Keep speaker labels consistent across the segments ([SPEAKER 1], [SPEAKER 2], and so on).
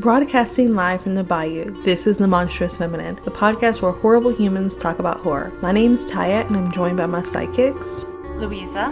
[SPEAKER 1] Broadcasting live from the Bayou, this is The Monstrous Feminine, the podcast where horrible humans talk about horror. My name is Tyia, and I'm joined by my psychics,
[SPEAKER 2] Louisa,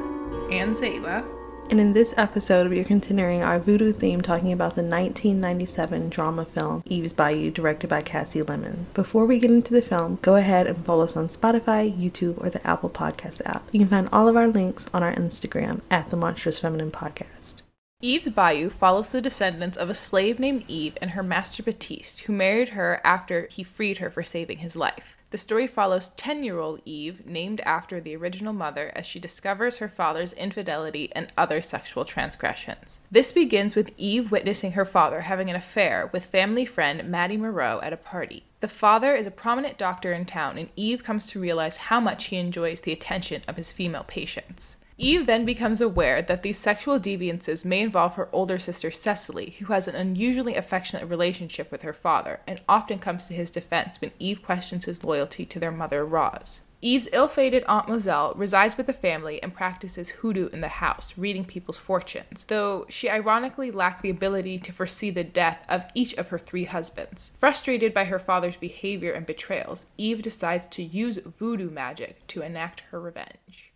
[SPEAKER 3] and Zeba.
[SPEAKER 1] And in this episode, we are continuing our voodoo theme talking about the 1997 drama film Eve's Bayou, directed by Kasi Lemmons. Before we get into the film, go ahead and follow us on Spotify, YouTube, or the Apple Podcast app. You can find all of our links on our Instagram at the Monstrous Feminine Podcast.
[SPEAKER 3] Eve's Bayou follows the descendants of a slave named Eve and her master Batiste, who married her after he freed her for saving his life. The story follows 10 year old Eve, named after the original mother, as she discovers her father's infidelity and other sexual transgressions. This begins with Eve witnessing her father having an affair with family friend Maddie Moreau at a party. The father is a prominent doctor in town, and Eve comes to realize how much he enjoys the attention of his female patients. Eve then becomes aware that these sexual deviances may involve her older sister Cecily, who has an unusually affectionate relationship with her father, and often comes to his defense when Eve questions his loyalty to their mother Roz. Eve's ill fated Aunt Mozelle resides with the family and practices hoodoo in the house, reading people's fortunes, though she ironically lacked the ability to foresee the death of each of her three husbands. Frustrated by her father's behavior and betrayals, Eve decides to use voodoo magic to enact her revenge.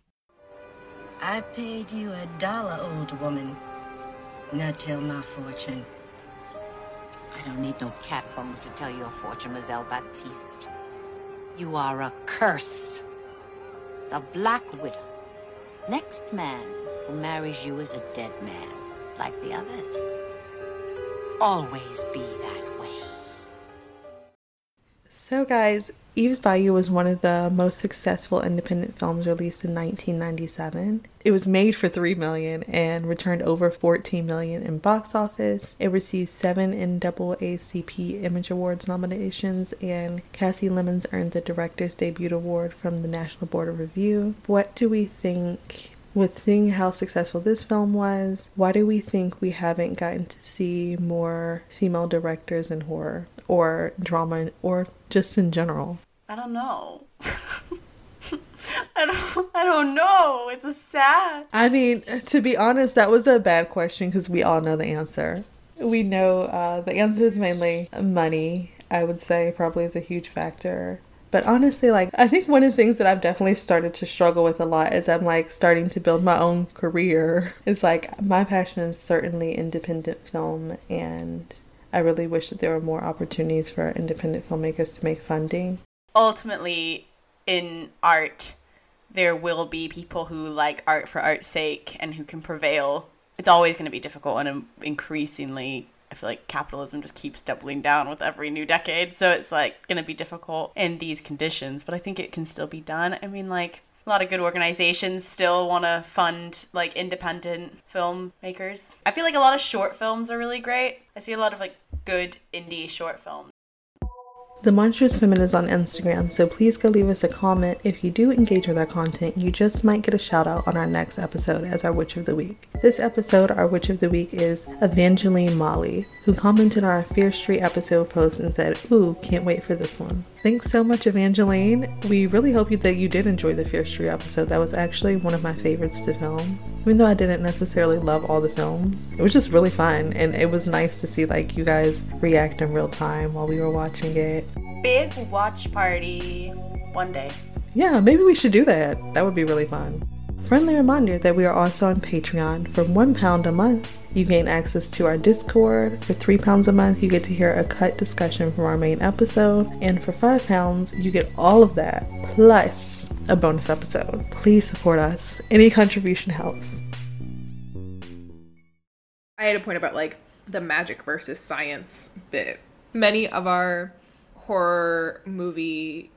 [SPEAKER 4] I paid you a dollar, old woman. Now tell my fortune.
[SPEAKER 5] I don't need no cat bones to tell your fortune, Mademoiselle Batiste. You are a curse. The Black Widow. Next man who marries you is a dead man, like the others. Always be that way.
[SPEAKER 1] So, guys, Eve's Bayou was one of the most successful independent films released in 1997. It was made for 3 million and returned over 14 million in box office. It received 7 NAACP Image Awards nominations and Kasi Lemmons earned the Director's Debut Award from the National Board of Review. What do we think with seeing how successful this film was, why do we think we haven't gotten to see more female directors in horror or drama or just in general?
[SPEAKER 2] I don't know. I don't I don't know. It's a sad.
[SPEAKER 1] I mean, to be honest, that was a bad question because we all know the answer. We know uh, the answer is mainly money. I would say probably is a huge factor. But honestly, like, I think one of the things that I've definitely started to struggle with a lot is I'm like starting to build my own career. It's like my passion is certainly independent film, and I really wish that there were more opportunities for independent filmmakers to make funding
[SPEAKER 2] ultimately in art there will be people who like art for art's sake and who can prevail it's always going to be difficult and um, increasingly i feel like capitalism just keeps doubling down with every new decade so it's like going to be difficult in these conditions but i think it can still be done i mean like a lot of good organizations still want to fund like independent filmmakers. I feel like a lot of short films are really great. I see a lot of like good indie short films.
[SPEAKER 1] The Monstrous Feminine is on Instagram, so please go leave us a comment. If you do engage with our content, you just might get a shout out on our next episode as our Witch of the Week. This episode, our Witch of the Week is Evangeline Molly, who commented on our Fear Street episode post and said, Ooh, can't wait for this one. Thanks so much, Evangeline. We really hope that you did enjoy the Fear Street episode. That was actually one of my favorites to film. Even though I didn't necessarily love all the films, it was just really fun and it was nice to see like you guys react in real time while we were watching it
[SPEAKER 2] big watch party one day.
[SPEAKER 1] Yeah, maybe we should do that. That would be really fun. Friendly reminder that we are also on Patreon. For one pound a month, you gain access to our Discord. For three pounds a month, you get to hear a cut discussion from our main episode. And for five pounds, you get all of that plus a bonus episode. Please support us. Any contribution helps.
[SPEAKER 3] I had a point about like the magic versus science bit. Many of our horror movie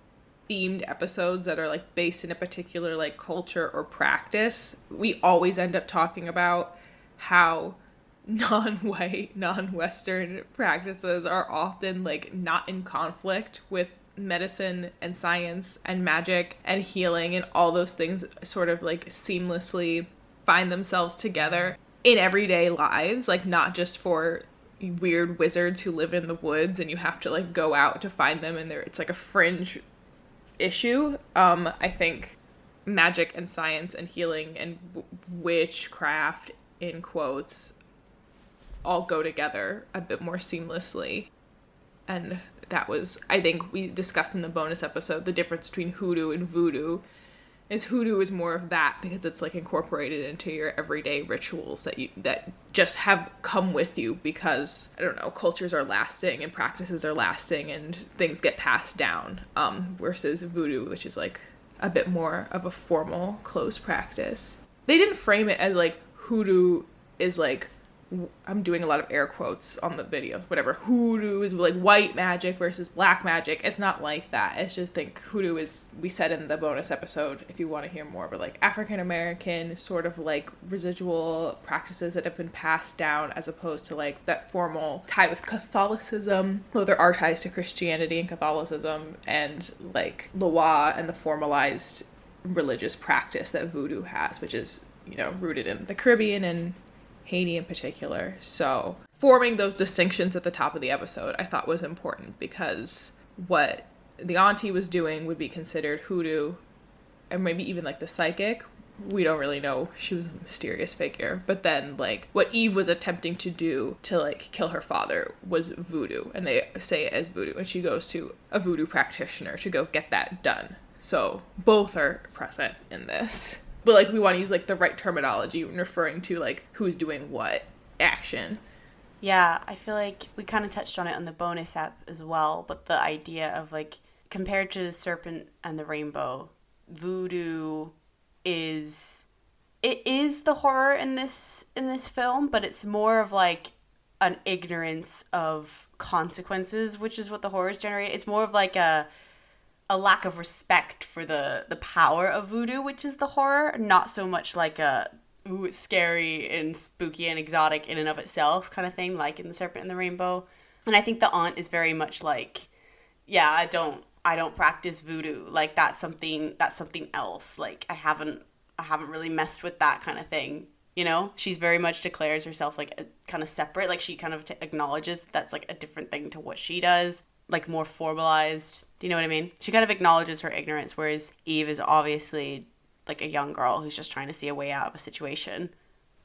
[SPEAKER 3] themed episodes that are like based in a particular like culture or practice, we always end up talking about how non-white, non-western practices are often like not in conflict with medicine and science and magic and healing and all those things sort of like seamlessly find themselves together in everyday lives, like not just for weird wizards who live in the woods and you have to like go out to find them and there it's like a fringe issue um i think magic and science and healing and w- witchcraft in quotes all go together a bit more seamlessly. And that was, I think, we discussed in the bonus episode the difference between hoodoo and voodoo. Is hoodoo is more of that because it's like incorporated into your everyday rituals that you that just have come with you because I don't know cultures are lasting and practices are lasting and things get passed down. Um, versus voodoo, which is like a bit more of a formal closed practice. They didn't frame it as like hoodoo is like I'm doing a lot of air quotes on the video. Whatever. Hoodoo is like white magic versus black magic. It's not like that. It's just think hoodoo is we said in the bonus episode if you want to hear more but like African American sort of like residual practices that have been passed down as opposed to like that formal tie with Catholicism. Though there are ties to Christianity and Catholicism and like Loa and the formalized religious practice that voodoo has, which is, you know, rooted in the Caribbean and Haiti in particular. So forming those distinctions at the top of the episode I thought was important because what the auntie was doing would be considered hoodoo and maybe even like the psychic. We don't really know. She was a mysterious figure. But then like what eve was attempting to do to like kill her father was voodoo. And they say it as voodoo. And she goes to a voodoo practitioner to go get that done. So both are present in this but like we want to use like the right terminology when referring to like who's doing what action.
[SPEAKER 2] Yeah, I feel like we kind of touched on it on the bonus app as well, but the idea of like compared to the serpent and the rainbow, voodoo is it is the horror in this in this film, but it's more of like an ignorance of consequences, which is what the horrors generate. It's more of like a a lack of respect for the the power of voodoo, which is the horror, not so much like a ooh it's scary and spooky and exotic in and of itself kind of thing, like in the Serpent and the Rainbow. And I think the aunt is very much like, yeah, I don't I don't practice voodoo. Like that's something that's something else. Like I haven't I haven't really messed with that kind of thing. You know, she's very much declares herself like a, kind of separate. Like she kind of t- acknowledges that's like a different thing to what she does like more formalized. Do you know what I mean? She kind of acknowledges her ignorance, whereas Eve is obviously like a young girl who's just trying to see a way out of a situation.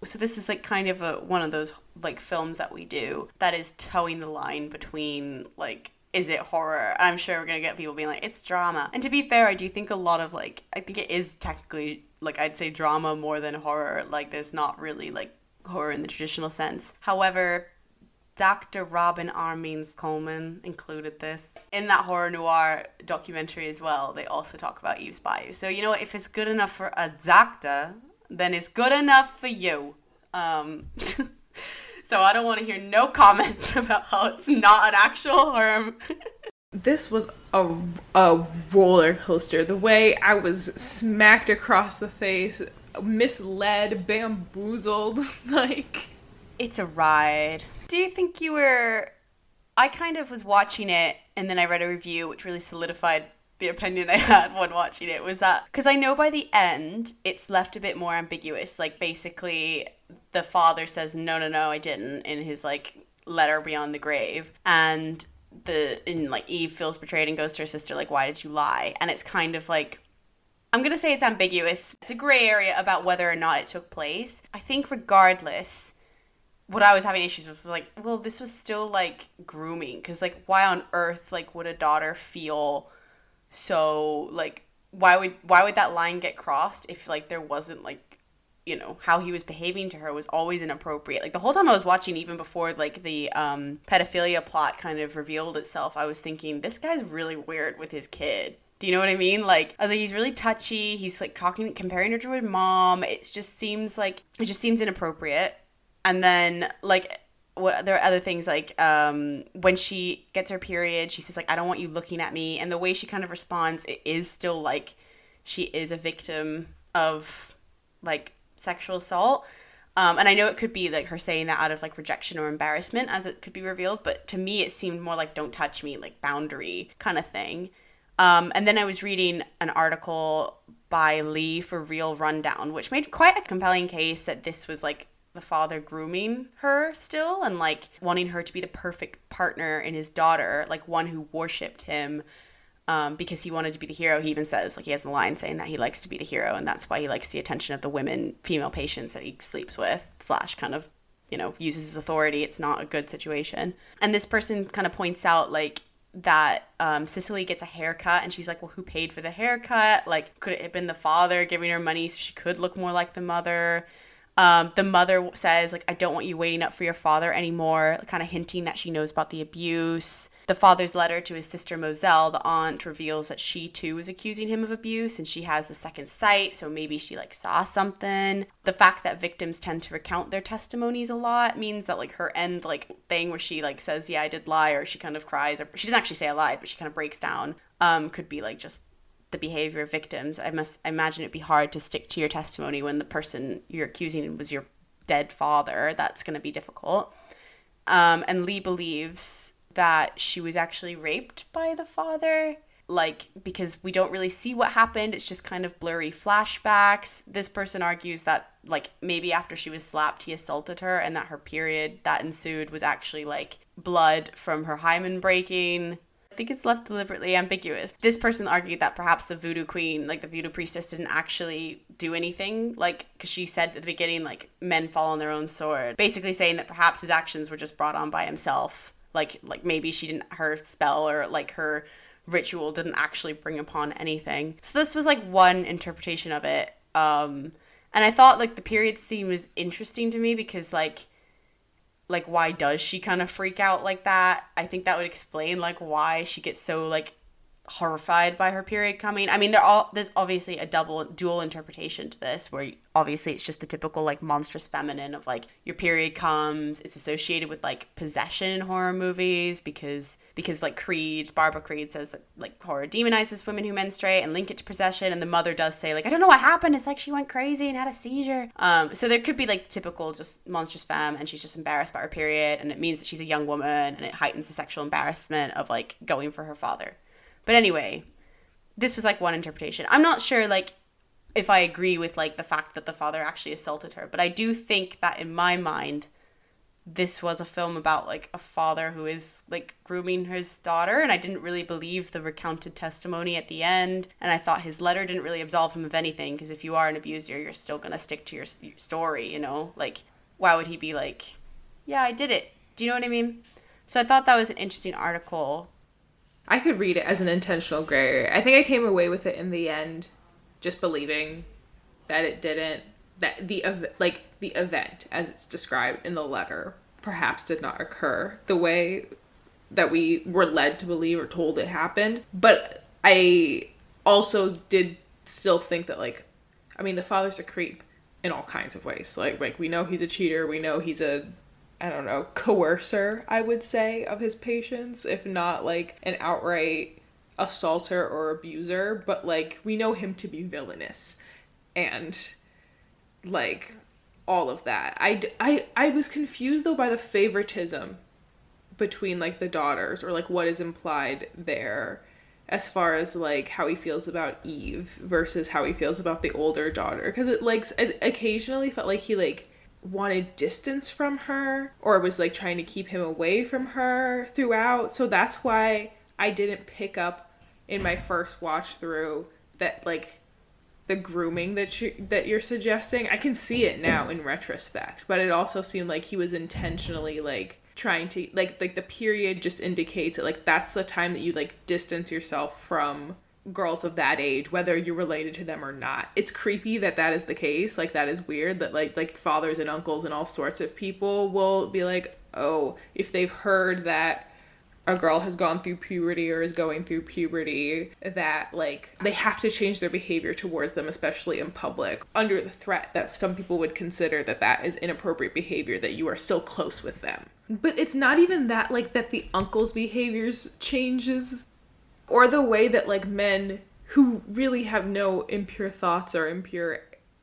[SPEAKER 2] So this is like kind of a one of those like films that we do that is towing the line between like is it horror? I'm sure we're gonna get people being like, it's drama. And to be fair, I do think a lot of like, I think it is technically like I'd say drama more than horror. Like, there's not really like horror in the traditional sense. However, Dr. Robin R. Means Coleman included this. In that Horror Noire documentary as well, they also talk about Eve's Bayou. So, you know? If it's good enough for a doctor, then it's good enough for you. Um, so, I don't want to hear no comments about how it's not an actual horror.
[SPEAKER 3] this was a, a roller coaster. The way I was smacked across the face, misled, bamboozled, like
[SPEAKER 2] it's a ride. Do you think you were? I kind of was watching it, and then I read a review, which really solidified the opinion I had when watching it. Was that because I know by the end it's left a bit more ambiguous. Like basically, the father says, "No, no, no, I didn't," in his like letter beyond the grave, and the in like Eve feels betrayed and goes to her sister like, "Why did you lie?" And it's kind of like I'm to say it's ambiguous. It's a gray area about whether or not it took place. I think, regardless, what I was having issues with was like, well, this was still like grooming because like, why on earth like would a daughter feel so like why would why would that line get crossed if like there wasn't like you know how he was behaving to her was always inappropriate like the whole time i was watching even before like the um pedophilia plot kind of revealed itself i was thinking this guy's really weird with his kid do you know what I mean? Like, I was like, he's really touchy. He's like talking, comparing her to her mom. It just seems like it just seems inappropriate and then like what there are other things like um, when she gets her period she says like i don't want you looking at me. And the way she kind of responds it is still like she is a victim of like sexual assault. Um, and i know it could be like her saying that out of like rejection or embarrassment as it could be revealed but to me it seemed more like don't touch me like boundary kind of thing. Um, and then i was reading an article by lee for real rundown which made quite a compelling case that this was like the father grooming her still and like wanting her to be the perfect partner in his daughter, like one who worshipped him um, because he wanted to be the hero. He even says, like, he has a line saying that he likes to be the hero, and that's why he likes the attention of the women, female patients that he sleeps with, slash, kind of you know, uses his authority, it's not a good situation. And this person kind of points out like that um, Cicely gets a haircut and she's like, Well, who paid for the haircut? Like, could it have been the father giving her money so she could look more like the mother? Um, the mother says, like, I don't want you waiting up for your father anymore, kind of hinting that she knows about the abuse. The father's letter to his sister Mozelle, the aunt, reveals that she too was accusing him of abuse and she has the second sight, so maybe she like saw something. The fact that victims tend to recount their testimonies a lot means that like her end like thing where she like says, Yeah, I did lie, or she kind of cries, or she doesn't actually say I lied, but she kind of breaks down, um, could be like just the behavior of victims. I must imagine it'd be hard to stick to your testimony when the person you're accusing was your dead father. That's going to be difficult. Um, and Lee believes that she was actually raped by the father. Like, because we don't really see what happened, it's just kind of blurry flashbacks. This person argues that, like, maybe after she was slapped, he assaulted her, and that her period that ensued was actually, like, blood from her hymen breaking. I think it's left deliberately ambiguous. This person argued that perhaps the voodoo queen, like the voodoo priestess, didn't actually do anything, like, because she said at the beginning, like, men fall on their own sword. Basically saying that perhaps his actions were just brought on by himself. Like, like maybe she didn't, her spell or like her ritual didn't actually bring upon anything. So this was like one interpretation of it. Um, and I thought like the period scene was interesting to me because like like why does she kind of freak out like that? I think that would explain like why she gets so like horrified by her period coming. I mean there all there's obviously a double dual interpretation to this where obviously it's just the typical like monstrous feminine of like your period comes it's associated with like possession in horror movies because because like creed barbara creed says like horror demonizes women who menstruate and link it to possession and the mother does say like i don't know what happened. It's like she went crazy and had a seizure. Um so there could be like typical just monstrous femme and she's just embarrassed by her period and it means that she's a young woman and it heightens the sexual embarrassment of like going for her father but anyway, this was like one interpretation. I'm not sure like if I agree with like the fact that the father actually assaulted her, but I do think that in my mind this was a film about like a father who is like grooming his daughter and I didn't really believe the recounted testimony at the end and I thought his letter didn't really absolve him of anything because if you are an abuser you're still going to stick to your, story, you know? Like why would he be like, "Yeah, I did it." Do you know what I mean? So I thought that was an interesting article
[SPEAKER 3] I could read it as an intentional gray area. I think I came away with it in the end, just believing that it didn't that the like the event as it's described in the letter perhaps did not occur the way that we were led to believe or told it happened. But I also did still think that like I mean the father's a creep in all kinds of ways. Like like we know he's a cheater, we know he's a I don't know, coercer, I would say, of his patients, if not like an outright assaulter or abuser, but like we know him to be villainous and like all of that. I, I, I was confused though by the favoritism between like the daughters or like what is implied there as far as like how he feels about Eve versus how he feels about the older daughter because it like occasionally felt like he like wanted distance from her or was like trying to keep him away from her throughout. So that's why I didn't pick up in my first watch through that like the grooming that you that you're suggesting. I can see it now in retrospect, but it also seemed like he was intentionally like trying to like like the period just indicates that like that's the time that you like distance yourself from girls of that age whether you're related to them or not. It's creepy that that is the case. Like that is weird that like like fathers and uncles and all sorts of people will be like oh if they've heard that a girl has gone through puberty or is going through puberty that like they have to change their behavior towards them especially in public. Under the threat that some people would consider that that is inappropriate behavior that you are still close with them. But it's not even that like that the uncle's behaviors changes or the way that like men who really have no impure thoughts or impure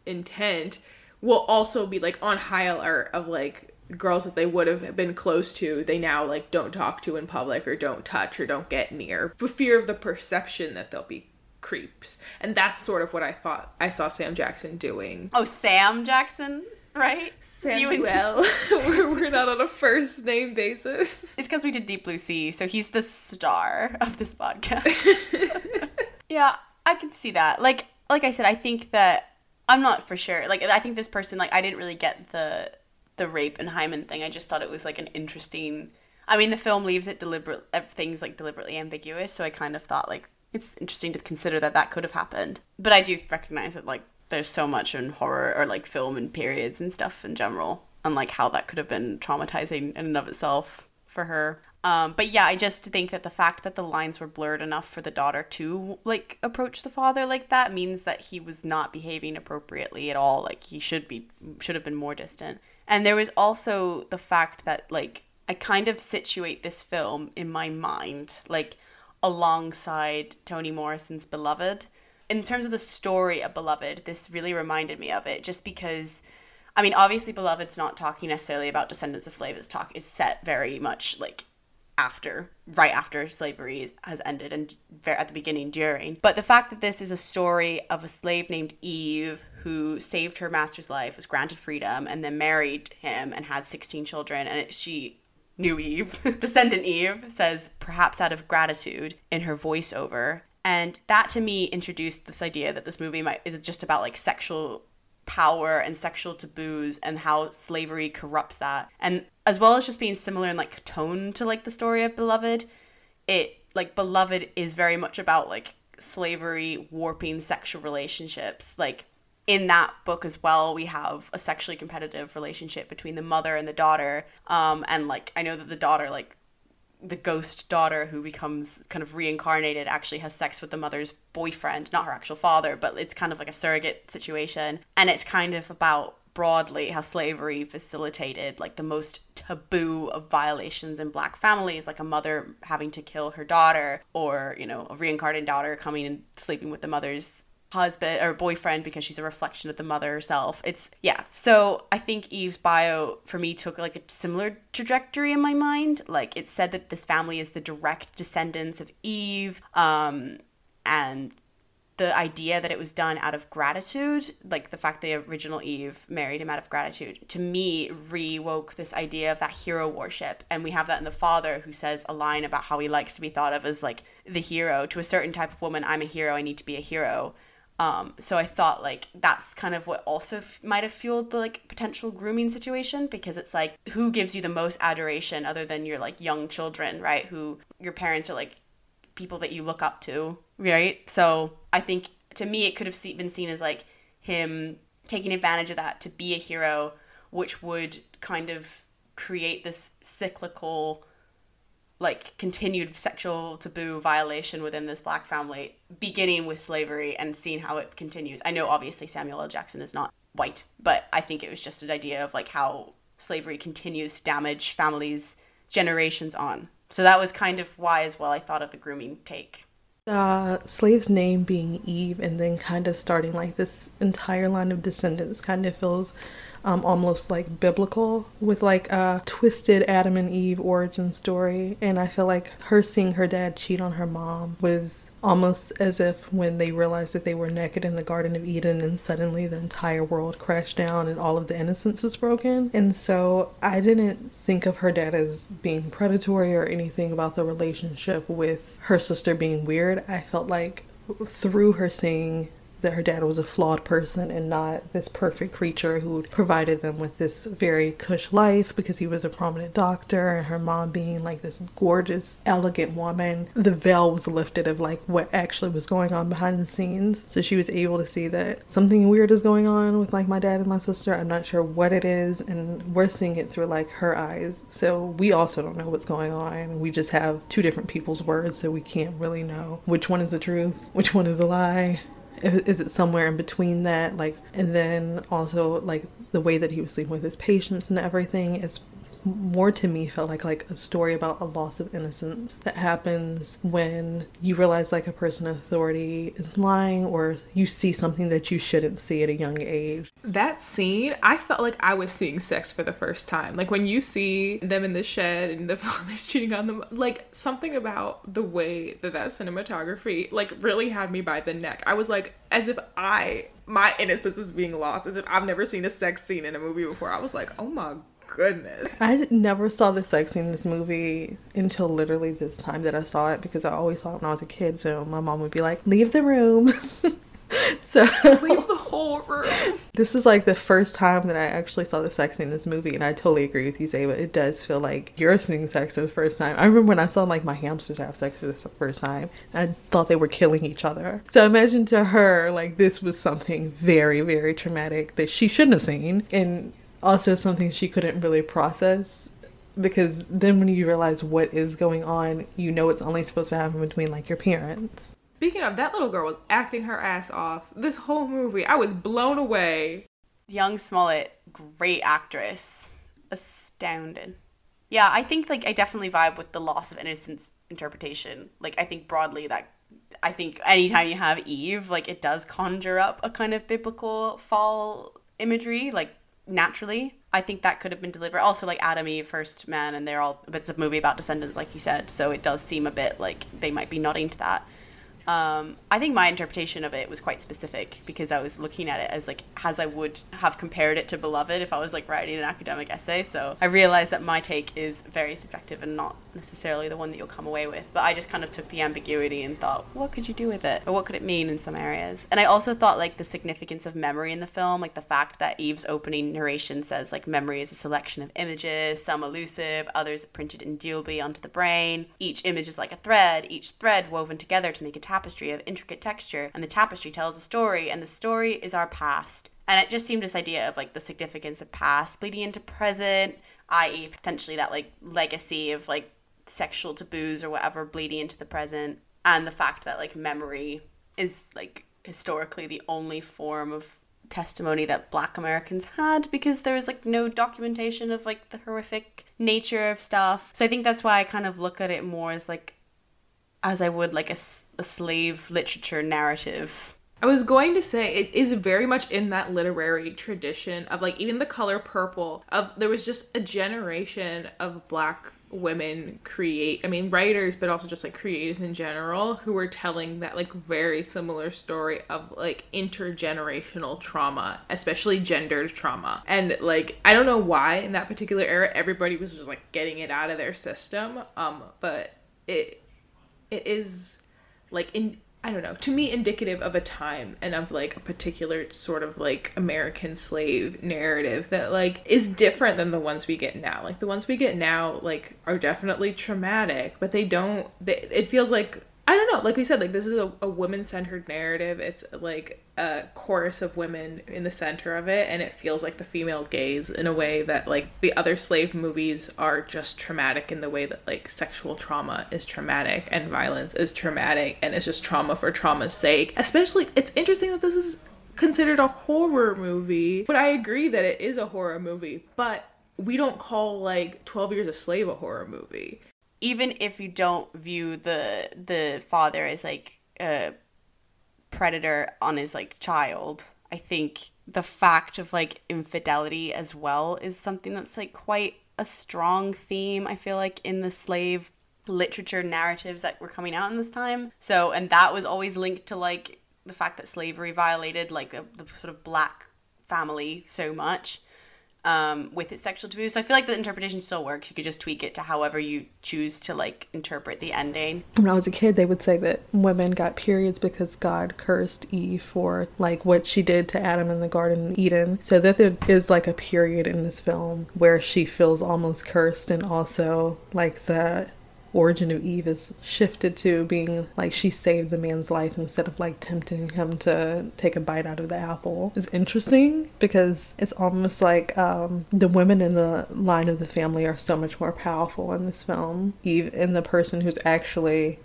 [SPEAKER 3] intent will also be like on high alert of like girls that they would have been close to they now like don't talk to in public or don't touch or don't get near for fear of the perception that they'll be creeps. And that's sort of what i thought i saw sam jackson doing.
[SPEAKER 2] Oh, Sam Jackson, right?
[SPEAKER 3] Samuel we're, we're not on a first name basis
[SPEAKER 2] It's because we did Deep Blue Sea, so he's the star of this podcast. yeah, I can see that. Like, like I said, I think that I'm not for sure. Like, I think this person, like, I didn't really get the the rape and hymen thing. I just thought it was like an interesting. I mean, the film leaves it deliberate. Everything's uh, like deliberately ambiguous, so I kind of thought like it's interesting to consider that that could have happened. But I do recognize that like there's so much in horror or like film and periods and stuff in general, and like how that could have been traumatizing in and of itself for her. Um, but yeah, I just think that the fact that the lines were blurred enough for the daughter to like approach the father like that means that he was not behaving appropriately at all. Like he should be should have been more distant. And there was also the fact that like I kind of situate this film in my mind like alongside Toni Morrison's Beloved. In terms of the story of Beloved, this really reminded me of it just because I mean, obviously Beloved's not talking necessarily about descendants of slaves. Talk is set very much like after right after slavery has ended and at the beginning during but the fact that this is a story of a slave named eve who saved her master's life was granted freedom and then married him and had 16 children and it, she new eve descendant eve says perhaps out of gratitude in her voiceover and that to me introduced this idea that this movie might is just about like sexual power and sexual taboos and how slavery corrupts that. And as well as just being similar in like tone to like the story of Beloved, it like Beloved is very much about like slavery warping sexual relationships. Like in that book as well, we have a sexually competitive relationship between the mother and the daughter. Um, and like I know that the daughter like the ghost daughter who becomes kind of reincarnated actually has sex with the mother's boyfriend, not her actual father, but it's kind of like a surrogate situation. And it's kind of about broadly how slavery facilitated like the most taboo of violations in black families like a mother having to kill her daughter or you know a reincarnated daughter coming and sleeping with the mother's husband or boyfriend because she's a reflection of the mother herself. It's yeah. So I think Eve's Bayou for me took like a similar trajectory in my mind. Like it said that this family is the direct descendants of Eve, um, and the idea that it was done out of gratitude, like the fact the original Eve married him out of gratitude, to me rewoke this idea of that hero worship. And we have that in the father who says a line about how he likes to be thought of as like the hero to a certain type of woman. I'm a hero. I need to be a hero. Um, so I thought like that's kind of what also f- might have fueled the like potential grooming situation because it's like who gives you the most adoration other than your like young children, right? Who your parents are like people that you look up to, right? So I think to me it could have been seen as like him taking advantage of that to be a hero, which would kind of create this cyclical like continued sexual taboo violation within this black family, beginning with slavery and seeing how it continues. I know obviously Samuel L. Jackson is not white, but I think it was just an idea of like how slavery continues to damage families generations on. So that was kind of why as well I thought of the grooming take.
[SPEAKER 1] The uh, slave's name being Eve and then kind of starting like this entire line of descendants kind of feels um, almost like biblical with like a twisted Adam and Eve origin story. And I feel like her seeing her dad cheat on her mom was almost as if when they realized that they were naked in the Garden of Eden and suddenly the entire world crashed down and all of the innocence was broken. And so I didn't think of her dad as being predatory or anything about the relationship with her sister being weird. I felt like through her seeing that her dad was a flawed person and not this perfect creature who provided them with this very cush life because he was a prominent doctor and her mom being like this gorgeous, elegant woman. The veil was lifted of like what actually was going on behind the scenes. So she was able to see that something weird is going on with like my dad and my sister. I'm not sure what it is, and we're seeing it through like her eyes. So we also don't know what's going on. We just have two different people's words, so we can't really know which one is the truth, which one is a lie is it somewhere in between that? Like and then also like the way that he was sleeping with his patients and everything is more to me felt like like a story about a loss of innocence that happens when you realize like a person of authority is lying or you see something that you shouldn't see at a young age.
[SPEAKER 3] That scene, I felt like I was seeing sex for the first time. Like when you see them in the shed and the father's cheating on them, like something about the way that that cinematography like really had me by the neck. I was like as if I my innocence is being lost as if I've never seen a sex scene in a movie before. I was like, "Oh my goodness.
[SPEAKER 1] I never saw the sex scene in this movie until literally this time that I saw it because I always saw it when I was a kid. So my mom would be like, leave the room.
[SPEAKER 3] so leave the whole room.
[SPEAKER 1] This is like the first time that I actually saw the sex scene in this movie, and I totally agree with you, Zeba. It does feel like you're seeing sex for the first time. I remember when I saw like my hamsters have sex for the first time, I thought they were killing each other. So imagine to her, like, this was something very, very traumatic that she shouldn't have seen, and also something she couldn't really process because then when you realize what is going on, you know it's only supposed to happen between like your parents.
[SPEAKER 3] Speaking of, that little girl was acting her ass off. This whole movie, I was blown away.
[SPEAKER 2] Young Smollett, great actress. Astounding. Yeah, I think like I definitely vibe with the loss of innocence interpretation. Like I think broadly that I think anytime you have Eve, like it does conjure up a kind of biblical fall imagery, like naturally. I think that could have been delivered. Also, like Adam Eve, first man, and they're all. bits of movie about descendants, like you said, so it does seem a bit like they might be nodding to that. Um, I think my interpretation of it was quite specific because I was looking at it as like as I would have compared it to Beloved if I was like writing an academic essay. So I realized that my take is very subjective and not necessarily the one that you'll come away with. But I just kind of took the ambiguity and thought, what could you do with it, or what could it mean in some areas? And I also thought like the significance of memory in the film, like the fact that Eve's opening narration says like memory is a selection of images, some elusive, others printed in indelibly onto the brain. Each image is like a thread, each thread woven together to make a tapestry of intricate texture, and the tapestry tells a story, and the story is our past. And it just seemed this idea of like the significance of past bleeding into present, i.e., potentially that like legacy of like sexual taboos or whatever bleeding into the present, and the fact that like memory is like historically the only form of testimony that black americans had because there was like no documentation of like the horrific nature of stuff so i think that's why i kind of look at it more as like as I would like a, a slave literature narrative.
[SPEAKER 3] I was going to say it is very much in that literary tradition of like even the color purple of there was just a generation of black women create I mean writers but also just like creators in general who were telling that like very similar story of like intergenerational trauma especially gendered trauma and like I don't know why in that particular era everybody was just like getting it out of their system um but it it is like in I don't know, to me indicative of a time and of like a particular sort of like American slave narrative that like is different than the ones we get now. Like the ones we get now like are definitely traumatic, but they don't they, it feels like I don't know. Like we said, like this is a, a woman centered narrative. It's like a chorus of women in the center of it, and it feels like the female gaze in a way that like the other slave movies are just traumatic in the way that like sexual trauma is traumatic and violence is traumatic, and it's just trauma for trauma's sake. Especially, it's interesting that this is considered a horror movie, but I agree that it is a horror movie, but we don't call like 12 Years a Slave a horror movie
[SPEAKER 2] even if you don't view the the father as like a predator on his like child i think the fact of like infidelity as well is something that's like quite a strong theme i feel like in the slave literature narratives that were coming out in this time. So and that was always linked to like the fact that slavery violated like the, the sort of black family so much um, with its sexual taboo. So I feel like the interpretation still works. You could just tweak it to however you choose to like interpret the ending.
[SPEAKER 1] When I was a kid, they would say that women got periods because God cursed Eve for like what she did to Adam in the Garden of Eden. So that there is like a period in this film where she feels almost cursed and also like the origin of Eve is shifted to being like she saved the man's life instead of like tempting him to take a bite out of the apple is interesting because it's almost like um, the women in the line of the family are so much more powerful in this film. Eve and the person who's actually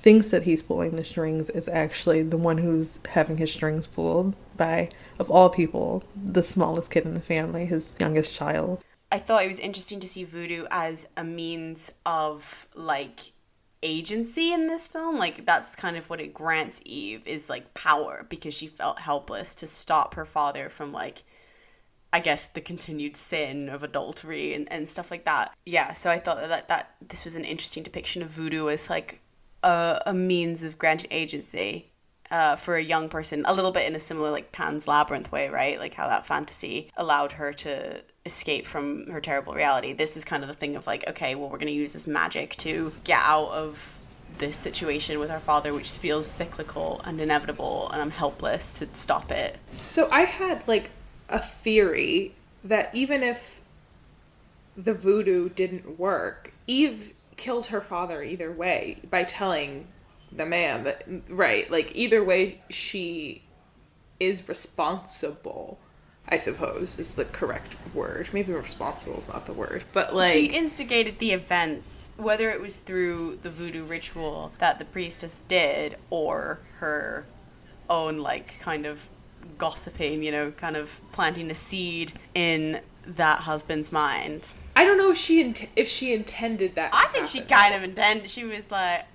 [SPEAKER 1] thinks that he's pulling the strings is actually the one who's having his strings pulled by of all people the smallest kid in the family his youngest child
[SPEAKER 2] I thought it was interesting to see voodoo as a means of like agency in this film. Like that's kind of what it grants Eve is like power because she felt helpless to stop her father from like I guess the continued sin of adultery and, and stuff like that. Yeah, so I thought that that this was an interesting depiction of voodoo as like a, a means of granting agency uh, for a young person, a little bit in a similar like Pan's Labyrinth way, right? Like how that fantasy allowed her to escape from her terrible reality. This is kind of the thing of like, okay, well, we're going to use this magic to get out of this situation with our father, which feels cyclical and inevitable, and I'm helpless to stop it.
[SPEAKER 3] So I had like a theory that even if the voodoo didn't work, Eve killed her father either way by telling the man that right, like either way she is responsible. I suppose is the correct word. Maybe responsible is not the word, but like
[SPEAKER 2] she instigated the events, whether it was through the voodoo ritual that the priestess did or her own like kind of gossiping, you know, kind of planting a seed in that husband's mind.
[SPEAKER 3] I don't know if she int- if she intended that.
[SPEAKER 2] I think she kind of intended. She was like,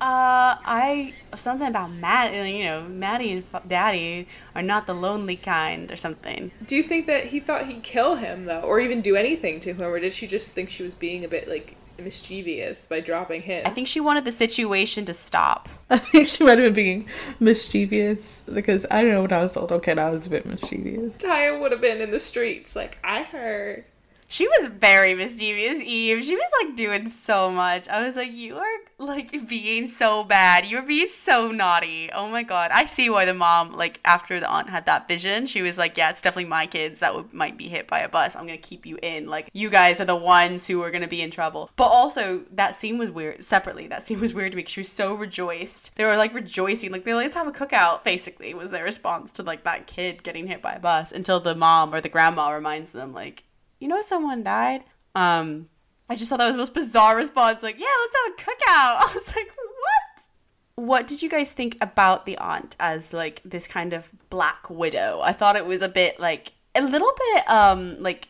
[SPEAKER 2] uh, I something about Maddie, you know, Maddie and F- Daddy are not the lonely kind or something.
[SPEAKER 3] Do you think that he thought he'd kill him though, or even do anything to him, or did she just think she was being a bit like mischievous by dropping hints?
[SPEAKER 2] I think she wanted the situation to stop.
[SPEAKER 1] I think she might have been being mischievous because I don't know when I was a little kid, I was a bit mischievous.
[SPEAKER 3] Tyia would have been in the streets, like I heard.
[SPEAKER 2] She was very mischievous, Eve. She was like doing so much. I was like, you are like being so bad. You're being so naughty. Oh my god. I see why the mom, like after the aunt had that vision, she was like, yeah, it's definitely my kids that would, might be hit by a bus. I'm gonna keep you in. Like you guys are the ones who are gonna be in trouble. But also that scene was weird. Separately, that scene was weird to me. She was so rejoiced. They were like rejoicing, like they like, let's have a cookout. Basically, was their response to like that kid getting hit by a bus. Until the mom or the grandma reminds them, like you know someone died um i just thought that was the most bizarre response like yeah let's have a cookout. I was like what? What did you guys think about the aunt as like this kind of black widow? I thought it was a bit like a little bit um like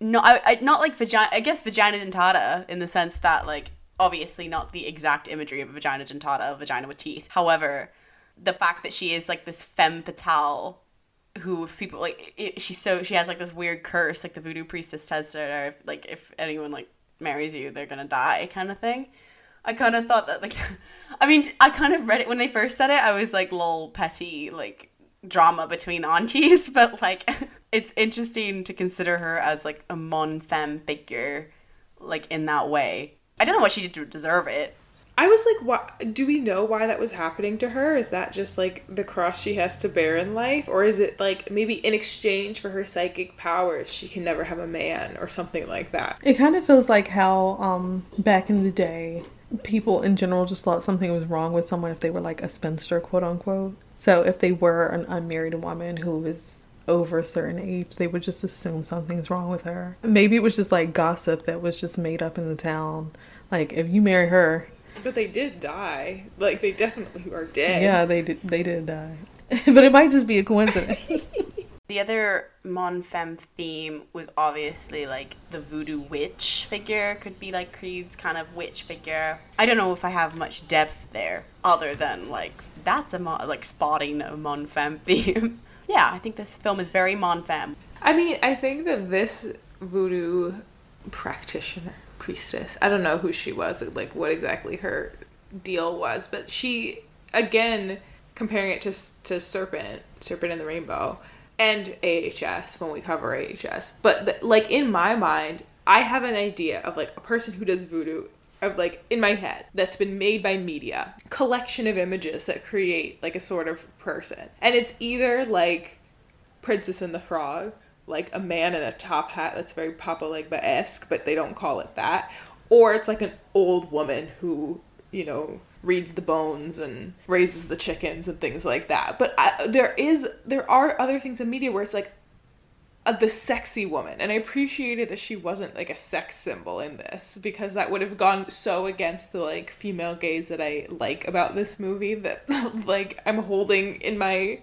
[SPEAKER 2] no I, I not like vagina i guess vagina dentata in the sense that like obviously not the exact imagery of a vagina dentata a vagina with teeth. However the fact that she is like this femme fatale who if people like it, she's so she has like this weird curse like the voodoo priestess says to her if like if anyone like marries you they're gonna die kind of thing. I kind of thought that like i mean i kind of read it when they first said it i was like lol petty like drama between aunties but like it's interesting to consider her as like a mon femme figure like in that way. I don't know what she did to deserve it
[SPEAKER 3] I was like, why, do we know why that was happening to her? Is that just like the cross she has to bear in life? Or is it like maybe in exchange for her psychic powers, she can never have a man or something like that?
[SPEAKER 1] It kind of feels like how um back in the day people in general just thought something was wrong with someone if they were like a spinster quote unquote. So if they were an unmarried woman who was over a certain age, they would just assume something's wrong with her. Maybe it was just like gossip that was just made up in the town. Like if you marry her,
[SPEAKER 3] But they did die. Like, they definitely are dead.
[SPEAKER 1] yeah, they did they did die. but it might just be a coincidence.
[SPEAKER 2] The other Mon Femme theme was obviously like the voodoo witch figure, could be like Creed's kind of witch figure. I don't know if I have much depth there, other than like that's a mon- like spotting a Mon Femme theme. yeah, I think this film is very Mon Femme.
[SPEAKER 3] I mean, I think that this voodoo practitioner, priestess, I don't know who she was, like what exactly her deal was, but she, again, comparing it to, to Serpent, Serpent and the Rainbow, and AHS when we cover AHS. But th- like in my mind, I have an idea of like a person who does voodoo of like in my head that's been made by media collection of images that create like a sort of person and it's either like princess and the frog like a man in a top hat that's very papa legba esque but they don't call it that. Or it's like an old woman who you know reads the bones and raises the chickens and things like that. But I, there is there are other things in media where it's like the sexy woman. And i appreciated that she wasn't like a sex symbol in this because that would have gone so against the like female gaze that i like about this movie that like i'm holding in my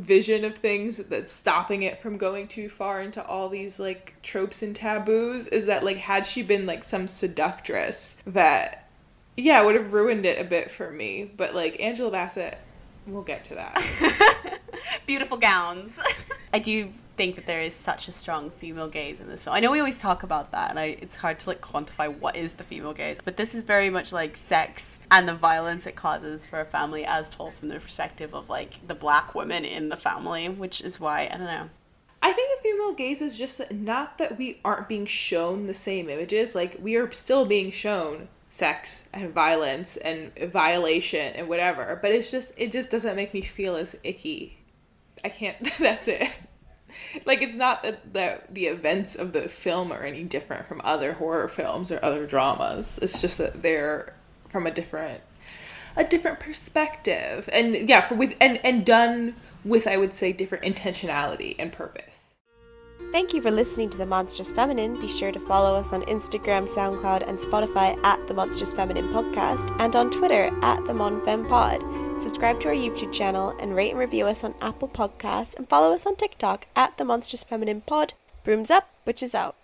[SPEAKER 3] vision of things that's stopping it from going too far into all these like tropes and taboos is that like had she been like some seductress that yeah would have ruined it a bit for me but like angela bassett we'll get to that
[SPEAKER 2] Beautiful gowns. I do think that there is such a strong female gaze in this film. I know we always talk about that, and I, it's hard to like quantify what is the female gaze, but this is very much like sex and the violence it causes for a family, as told from the perspective of like the black women in the family, which is why I don't know.
[SPEAKER 3] I think the female gaze is just that not that we aren't being shown the same images, like we are still being shown sex and violence and violation and whatever but it's just it just doesn't make me feel as icky i can't that's it like it's not that the the events of the film are any different from other horror films or other dramas it's just that they're from a different a different perspective and yeah for with and and done with i would say different intentionality and purpose
[SPEAKER 6] Thank you for listening to The Monstrous Feminine. Be sure to follow us on Instagram, SoundCloud, and Spotify at The Monstrous Feminine Podcast and on Twitter at The MonFemPod. Subscribe to our YouTube channel and rate and review us on Apple Podcasts and follow us on TikTok at The Monstrous Feminine Pod. Brooms up, witches out.